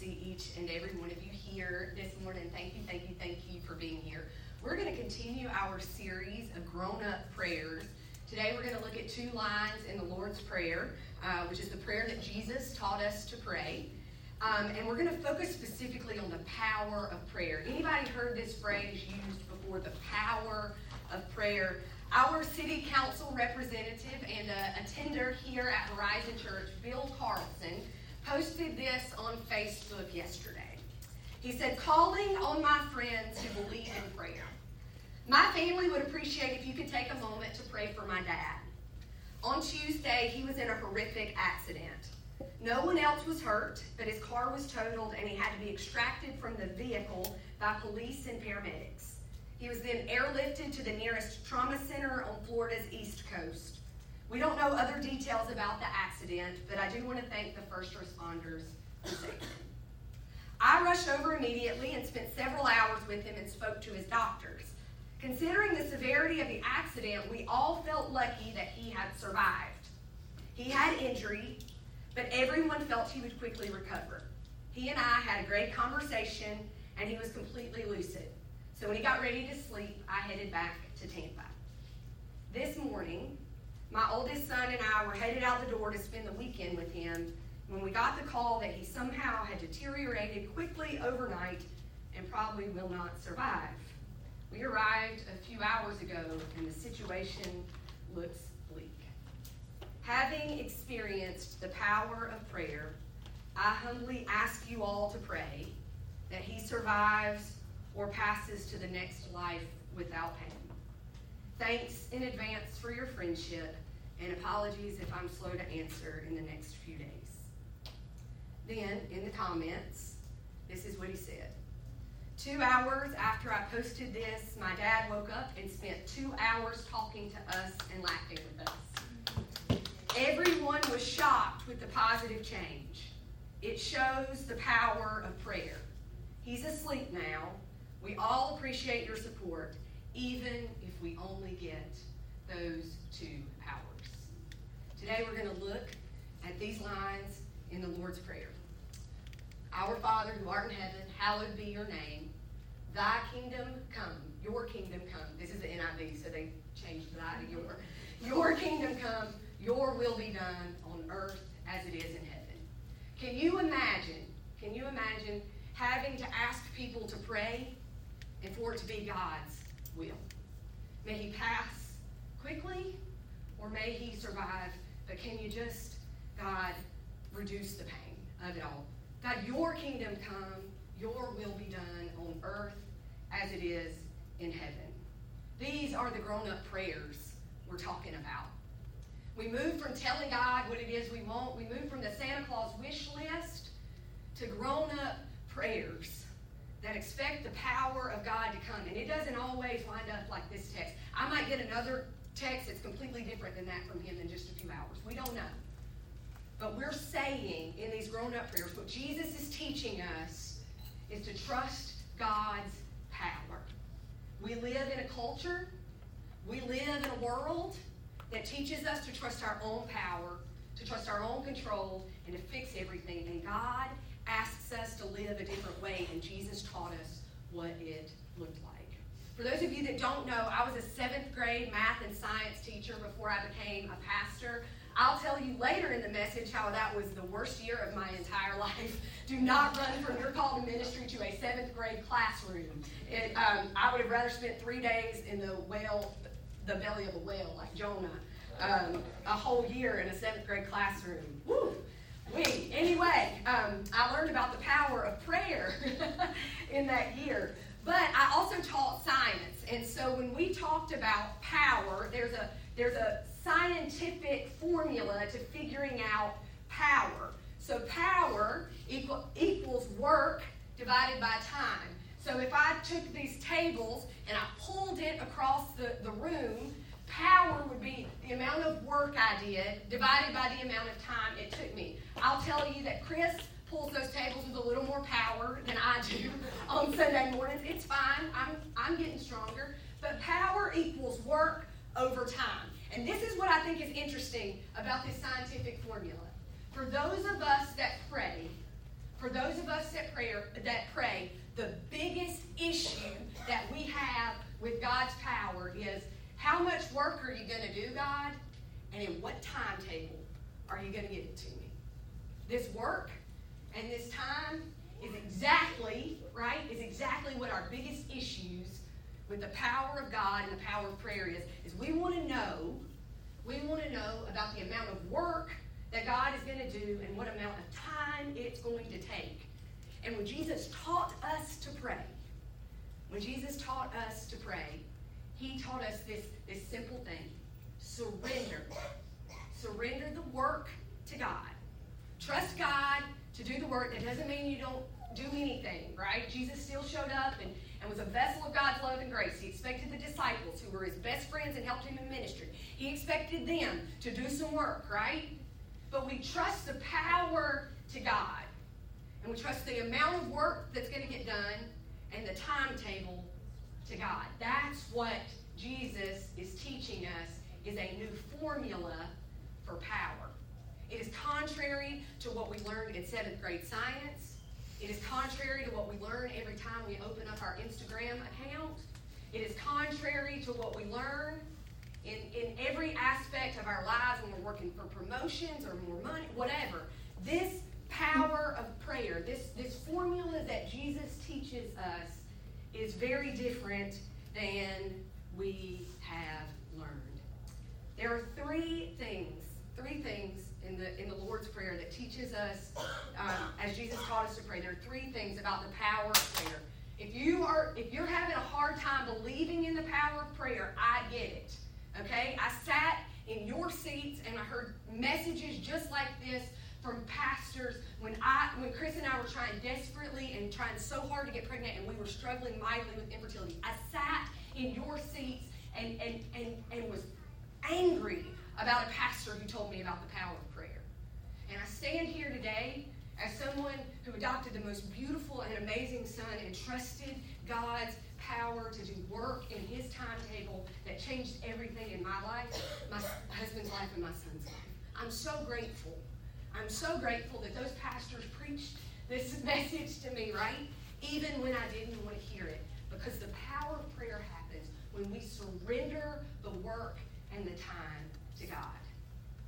see each and every one of you here this morning. Thank you, thank you, thank you for being here. We're going to continue our series of grown up prayers. Today we're going to look at two lines in the Lord's Prayer, uh, which is the prayer that Jesus taught us to pray. Um, and we're going to focus specifically on the power of prayer. Anybody heard this phrase used before, the power of prayer? Our city council representative and a attender here at Horizon Church, Bill Carlson, posted this on Facebook yesterday. He said, Calling on my friends who believe in prayer. My family would appreciate if you could take a moment to pray for my dad. On Tuesday, he was in a horrific accident. No one else was hurt, but his car was totaled and he had to be extracted from the vehicle by police and paramedics. He was then airlifted to the nearest trauma center on Florida's East Coast. We don't know other details about the accident, but I do want to thank the first responders. I rushed over immediately and spent several hours with him and spoke to his doctors. Considering the severity of the accident, we all felt lucky that he had survived. He had injury, but everyone felt he would quickly recover. He and I had a great conversation, and he was completely lucid. So when he got ready to sleep, I headed back to Tampa. This morning, my oldest son and I were headed out the door to spend the weekend with him when we got the call that he somehow had deteriorated quickly overnight and probably will not survive. We arrived a few hours ago, and the situation looks bleak. Having experienced the power of prayer, I humbly ask you all to pray that he survives or passes to the next life without pain. Thanks in advance for your friendship, and apologies if I'm slow to answer in the next few days. Then, in the comments, this is what he said. Two hours after I posted this, my dad woke up and spent two hours talking to us and laughing with us. Everyone was shocked with the positive change. It shows the power of prayer. He's asleep now. We all appreciate your support, even if we only get those two hours. Today we're going to look at these lines in the Lord's Prayer. Our Father who art in heaven, hallowed be your name. Thy kingdom come, your kingdom come. This is the NIV, so they changed thy to your. Your kingdom come, your will be done on earth as it is in heaven. Can you imagine? Can you imagine having to ask people to pray and for it to be God's will? May he pass quickly or may he survive, but can you just, God, reduce the pain of it all? God, your kingdom come, your will be done on earth as it is in heaven. These are the grown up prayers we're talking about. We move from telling God what it is we want, we move from the Santa Claus wish list to grown up prayers that expect the power of God to come. And it doesn't always wind up like this text. I might get another text that's completely different than that from him in just a few hours. We don't know. But we're saying in these grown up prayers, what Jesus is teaching us is to trust God's power. We live in a culture, we live in a world that teaches us to trust our own power, to trust our own control, and to fix everything. And God live a different way, and Jesus taught us what it looked like. For those of you that don't know, I was a seventh grade math and science teacher before I became a pastor. I'll tell you later in the message how that was the worst year of my entire life. Do not run from your call to ministry to a seventh grade classroom. It, um, I would have rather spent three days in the whale, the belly of a whale like Jonah, um, a whole year in a seventh grade classroom. Woo! Anyway, um, I learned about the power of prayer in that year. But I also taught science, and so when we talked about power, there's a there's a scientific formula to figuring out power. So power equal, equals work divided by time. So if I took these tables and I pulled it across the, the room, power would be the amount of work I did divided by the amount of time it took me. I'll tell you that Chris pulls those tables with a little more power than I do on Sunday mornings. It's fine. I'm, I'm getting stronger. But power equals work over time. And this is what I think is interesting about this scientific formula. For those of us that pray, for those of us that pray, that pray, the biggest issue that we have with God's power is how much work are you going to do, God? And in what timetable are you going to give it to me? This work and this time is exactly, right, is exactly what our biggest issues with the power of God and the power of prayer is, is we want to know, we want to know about the amount of work that God is going to do and what amount of time it's going to take. And when Jesus taught us to pray, when Jesus taught us to pray, he taught us this, this simple thing surrender. Surrender the work to God. Trust God to do the work. That doesn't mean you don't do anything, right? Jesus still showed up and, and was a vessel of God's love and grace. He expected the disciples, who were his best friends and helped him in ministry, he expected them to do some work, right? But we trust the power to God. And we trust the amount of work that's going to get done and the timetable to God. That's what Jesus is teaching us is a new formula for power. It is contrary to what we learned in seventh grade science. It is contrary to what we learn every time we open up our Instagram account. It is contrary to what we learn in, in every aspect of our lives when we're working for promotions or more money, whatever. This power of prayer, this, this formula that Jesus teaches us, is very different than we have learned. There are three things, three things in the in the Lord's Prayer that teaches us, um, as Jesus taught us to pray. There are three things about the power of prayer. If you are if you're having a hard time believing in the power of prayer, I get it. Okay, I sat in your seats and I heard messages just like this from pastors when I when Chris and I were trying desperately and trying so hard to get pregnant and we were struggling mightily with infertility. I sat in your seats and and and, and was angry about a pastor who told me about the power of. And I stand here today as someone who adopted the most beautiful and amazing son and trusted God's power to do work in his timetable that changed everything in my life, my husband's life, and my son's life. I'm so grateful I'm so grateful that those pastors preached this message to me, right? Even when I didn't want to hear it. Because the power of prayer happens when we surrender the work and the time to God.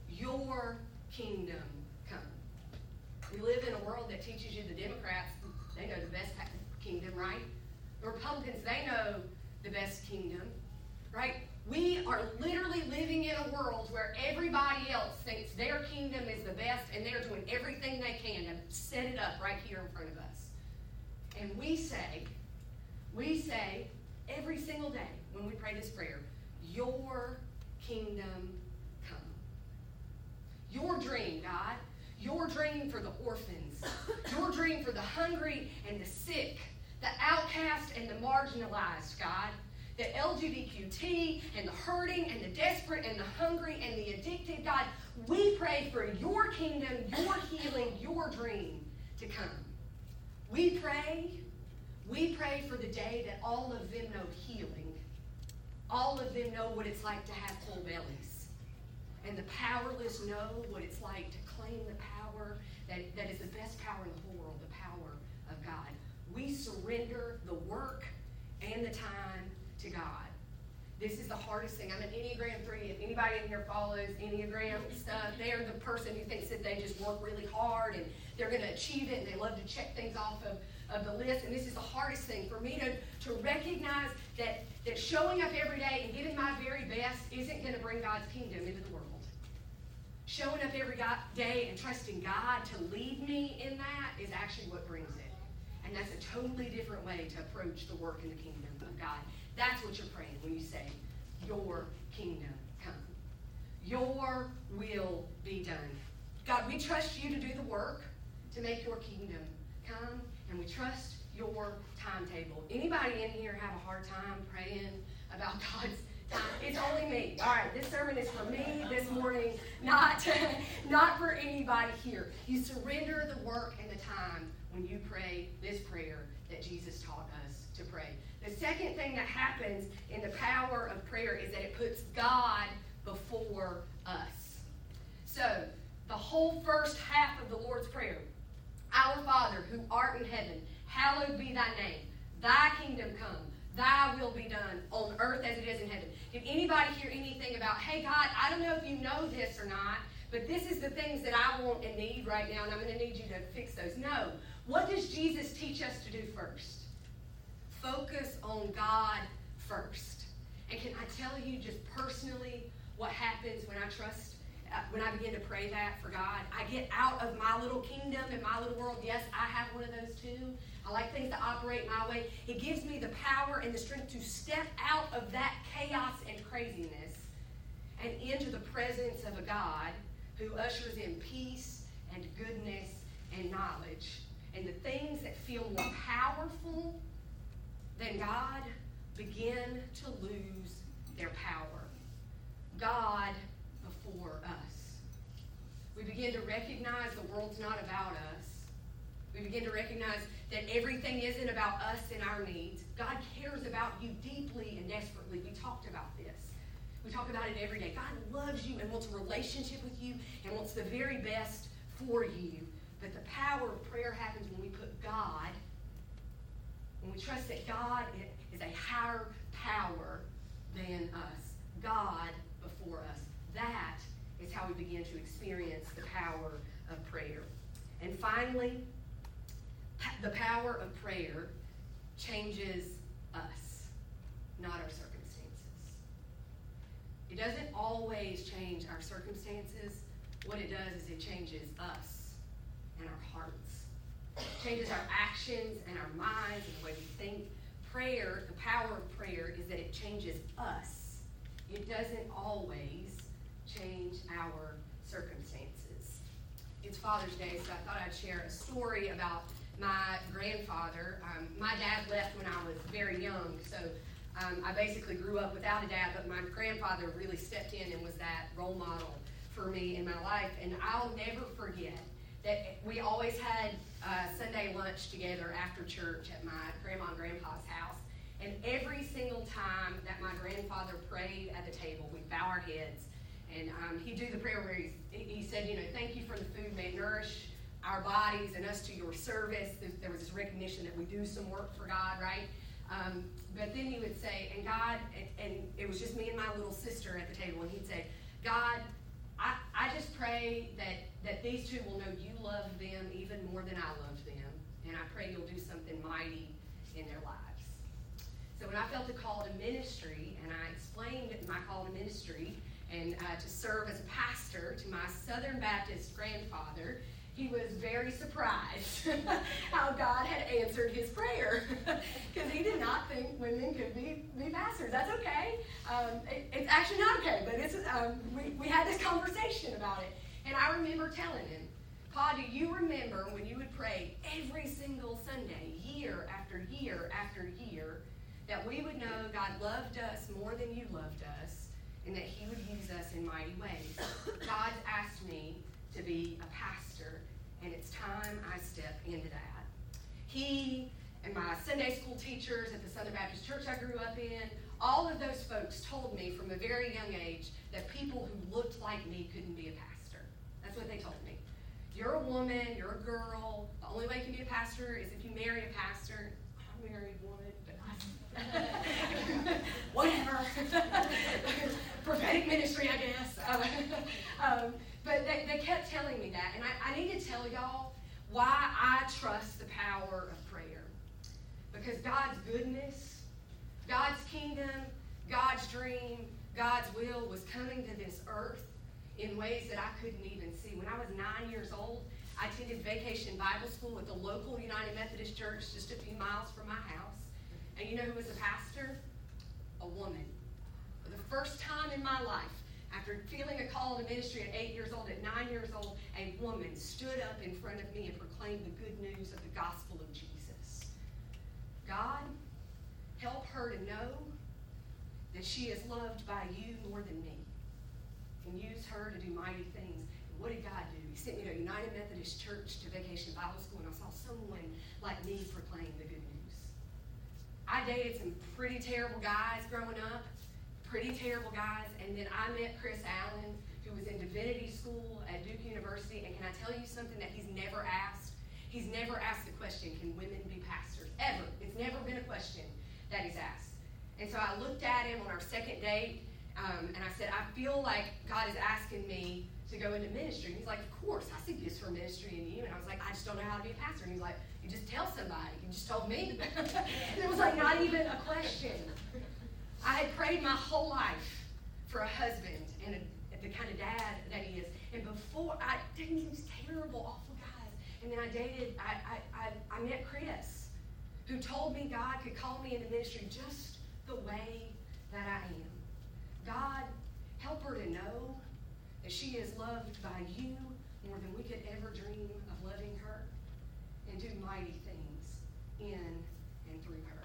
Your kingdom. We live in a world that teaches you the Democrats, they know the best kingdom, right? The Republicans, they know the best kingdom, right? We are literally living in a world where everybody else thinks their kingdom is the best and they're doing everything they can to set it up right here in front of us. And we say, we say every single day when we pray this prayer, Your kingdom come. Your dream, God. Your dream for the orphans. Your dream for the hungry and the sick, the outcast and the marginalized, God the LGBTQ and the hurting and the desperate and the hungry and the addicted. God, we pray for your kingdom, your healing, your dream to come. We pray, we pray for the day that all of them know healing. All of them know what it's like to have full bellies. And the powerless know what it's like to claim the power that, that is the best power in the whole world, the power of God. We surrender the work and the time to God. This is the hardest thing. I'm an Enneagram 3. If anybody in here follows Enneagram stuff, they're the person who thinks that they just work really hard and they're going to achieve it and they love to check things off of, of the list. And this is the hardest thing for me to, to recognize that, that showing up every day and giving my very best isn't going to bring God's kingdom into the world. Showing up every day and trusting God to lead me in that is actually what brings it. And that's a totally different way to approach the work in the kingdom of God. That's what you're praying when you say, Your kingdom come. Your will be done. God, we trust you to do the work to make your kingdom come, and we trust your timetable. Anybody in here have a hard time praying about God's? It's only me. All right, this sermon is for me this morning, not, not for anybody here. You surrender the work and the time when you pray this prayer that Jesus taught us to pray. The second thing that happens in the power of prayer is that it puts God before us. So, the whole first half of the Lord's Prayer, Our Father, who art in heaven, hallowed be thy name. Thy kingdom come. Thy will be done on earth as it is in heaven. Did anybody hear anything about, hey, God, I don't know if you know this or not, but this is the things that I want and need right now, and I'm going to need you to fix those? No. What does Jesus teach us to do first? Focus on God first. And can I tell you just personally what happens when I trust, uh, when I begin to pray that for God? I get out of my little kingdom and my little world. Yes, I have one of those too. I like things to operate my way. It gives me the power and the strength to step out of that chaos and craziness and into the presence of a God who ushers in peace and goodness and knowledge. And the things that feel more powerful than God begin to lose their power. God before us. We begin to recognize the world's not about us. We begin to recognize that everything isn't about us and our needs. God cares about you deeply and desperately. We talked about this. We talk about it every day. God loves you and wants a relationship with you and wants the very best for you. But the power of prayer happens when we put God, when we trust that God is a higher power than us. God before us. That is how we begin to experience the power of prayer. And finally, the power of prayer changes us, not our circumstances. It doesn't always change our circumstances. What it does is it changes us and our hearts. It changes our actions and our minds and the way we think. Prayer, the power of prayer, is that it changes us. It doesn't always change our circumstances. It's Father's Day, so I thought I'd share a story about my grandfather. Um, my dad left when I was very young, so um, I basically grew up without a dad, but my grandfather really stepped in and was that role model for me in my life. And I'll never forget that we always had uh, Sunday lunch together after church at my grandma and grandpa's house. And every single time that my grandfather prayed at the table, we'd bow our heads. And um, he'd do the prayer where he, he said, You know, thank you for the food, may nourish our bodies and us to your service. There was this recognition that we do some work for God, right? Um, but then he would say, and God, and, it was just me and my little sister at the table, and he'd say, God, I, I just pray that, that these two will know you love them even more than I love them, and I pray you'll do something mighty in their lives. So when I felt a call to ministry, and I explained my call to ministry and uh, to serve as a pastor to my Southern Baptist grandfather, he was very surprised how God had answered his prayer because he did not think women could be, be pastors. That's okay. Um, it, it's actually not okay, but it's, um, we, we had this conversation about it. And I remember telling him, Pa, do you remember when you would pray every single Sunday, year after year after year, that we would know God loved us more than you loved us and that he would use us in mighty ways? God's asked me to be a pastor, and it's time I step into that. He and my Sunday school teachers at the Southern Baptist Church I grew up in, all of those folks told me from a very young age that people who looked like me couldn't be a pastor. That's what they told me. You're a woman, you're a girl. The only way you can be a pastor is if you marry a pastor. I'm a married woman, but I, whatever. Prophetic ministry, I guess. um, but they, they kept telling me that. And I, I need to tell y'all why I trust the power of prayer. Because God's goodness, God's kingdom, God's dream, God's will was coming to this earth in ways that I couldn't even see. When I was nine years old, I attended vacation Bible school at the local United Methodist Church just a few miles from my house. And you know who was the pastor? A woman. For the first time in my life, after feeling a call to ministry at eight years old, at nine years old, a woman stood up in front of me and proclaimed the good news of the gospel of Jesus. God, help her to know that she is loved by you more than me. And use her to do mighty things. And what did God do? He sent me to United Methodist Church to vacation Bible school, and I saw someone like me proclaim the good news. I dated some pretty terrible guys growing up pretty terrible guys. And then I met Chris Allen, who was in divinity school at Duke University. And can I tell you something that he's never asked? He's never asked the question, can women be pastors? Ever. It's never been a question that he's asked. And so I looked at him on our second date, um, and I said, I feel like God is asking me to go into ministry. And he's like, Of course, I see gifts for ministry in you. And I was like, I just don't know how to be a pastor. And he's like, You just tell somebody. You just told me. it was like not even a question. I had prayed my whole life for a husband and a, the kind of dad that he is. And before I didn't terrible, awful guys. And then I dated, I, I, I, I met Chris, who told me God could call me into ministry just the way that I am. God, help her to know that she is loved by you more than we could ever dream of loving her, and do mighty things in and through her.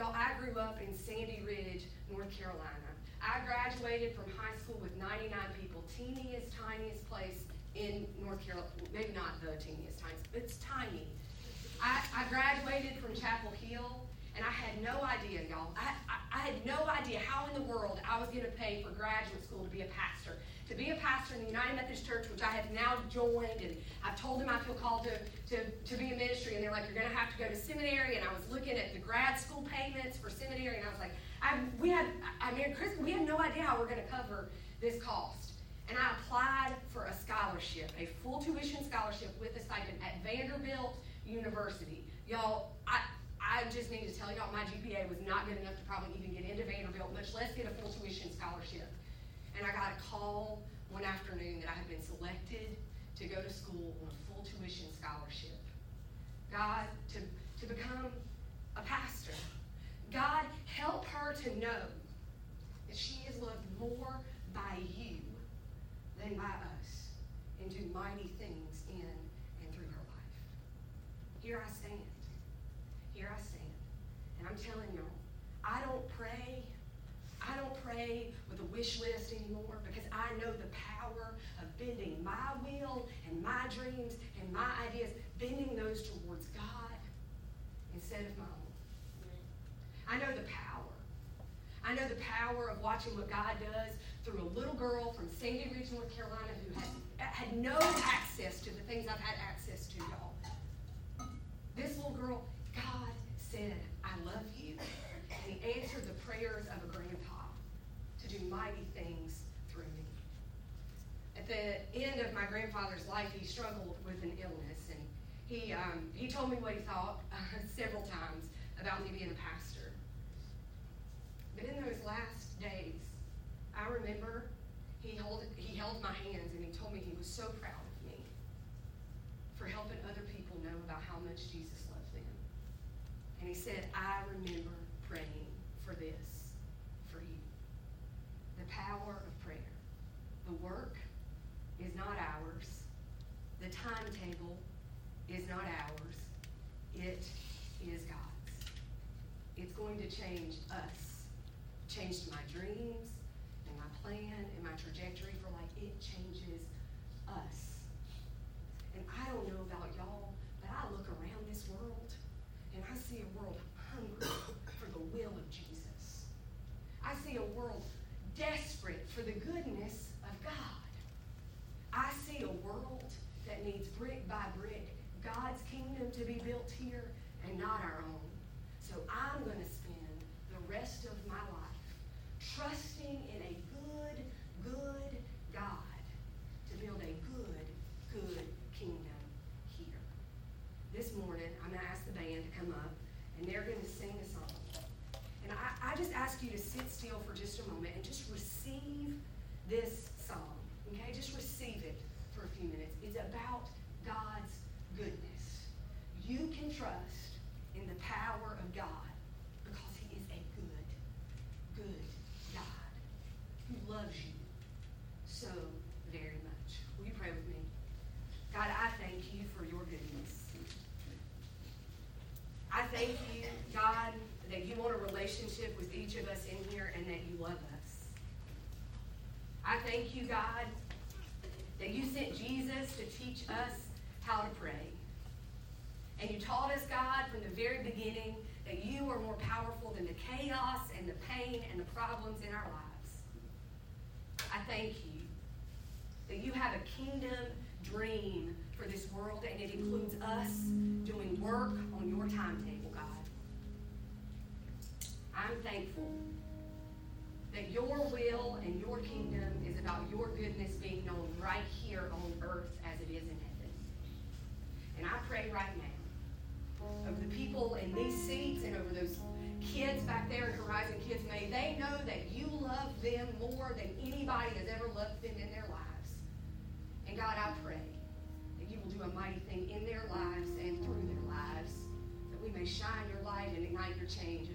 Y'all, I grew up in Sandy Ridge, North Carolina. I graduated from high school with 99 people, teeniest, tiniest place in North Carolina. Maybe not the teeniest, tiniest, but it's tiny. I, I graduated from Chapel Hill, and I had no idea, y'all. I, I, I had no idea how in the world I was going to pay for graduate school to be a pastor to be a pastor in the United Methodist Church, which I have now joined, and I've told them I feel called to, to, to be a ministry, and they're like, you're going to have to go to seminary, and I was looking at the grad school payments for seminary, and I was like, I, we had, I mean, Chris, we had no idea how we're going to cover this cost. And I applied for a scholarship, a full tuition scholarship with a stipend at Vanderbilt University. Y'all, I, I just need to tell y'all my GPA was not good enough to probably even get into Vanderbilt, much less get a full tuition scholarship. And I got a call one afternoon that I had been selected to go to school on a full tuition scholarship. God, to, to become a pastor. God, help her to know that she is loved more by you than by us and do mighty things in and through her life. Here I stand. Here I stand. And I'm telling y'all, I don't pray. I don't pray with a wish list anymore because I know the power of bending my will and my dreams and my ideas, bending those towards God instead of my own. I know the power. I know the power of watching what God does through a little girl from Sandy Ridge, North Carolina, who had, had no access to the things I've had access to, y'all. This little girl, God said, I love you. And he answered the prayers of a grandpa to do mighty things through me. At the end of my grandfather's life, he struggled with an illness, and he, um, he told me what he thought uh, several times about me being a pastor. But in those last I remember he held, he held my hands and he told me he was so proud of me for helping other people know about how much Jesus loved them. And he said, I remember praying for this for you. The power of prayer. The work is not ours. The timetable is not ours. It is God's. It's going to change us. Changed my dreams and my plan and my trajectory for like It changes us. And I don't know about y'all, but I look around this world and I see a world hungry for the will of Jesus. I see a world desperate for the goodness of God. I see a world that needs brick by brick God's kingdom to be built here and not our own. So I'm going to spend the rest of my life trusting in a good, good God to build a good, good kingdom here. This morning, I'm going to ask the band to come up, and they're going to sing a song. And I, I just ask you to sit still for just a moment and just receive this song. Okay? Just receive it for a few minutes. It's about God's goodness. You can trust in the power of God because He is a good, good God who loves you so very much. Will you pray with me? God, I thank you for your goodness. I thank you, God that you want a relationship with each of us in here and that you love us. I thank you, God, that you sent Jesus to teach us how to pray. And you taught us, God, from the very beginning that you are more powerful than the chaos and the pain and the problems in our lives. I thank you that you have a kingdom dream for this world, and it includes us doing work on your timetable, God. I'm thankful that your will and your kingdom is about your goodness being known right here on earth as it is in heaven. And I pray right now over the people in these seats and over those kids back there at Horizon Kids, may they know that you love them more than anybody has ever loved them in their lives. And God, I pray that you will do a mighty thing in their lives and through their lives, that we may shine your light and ignite your change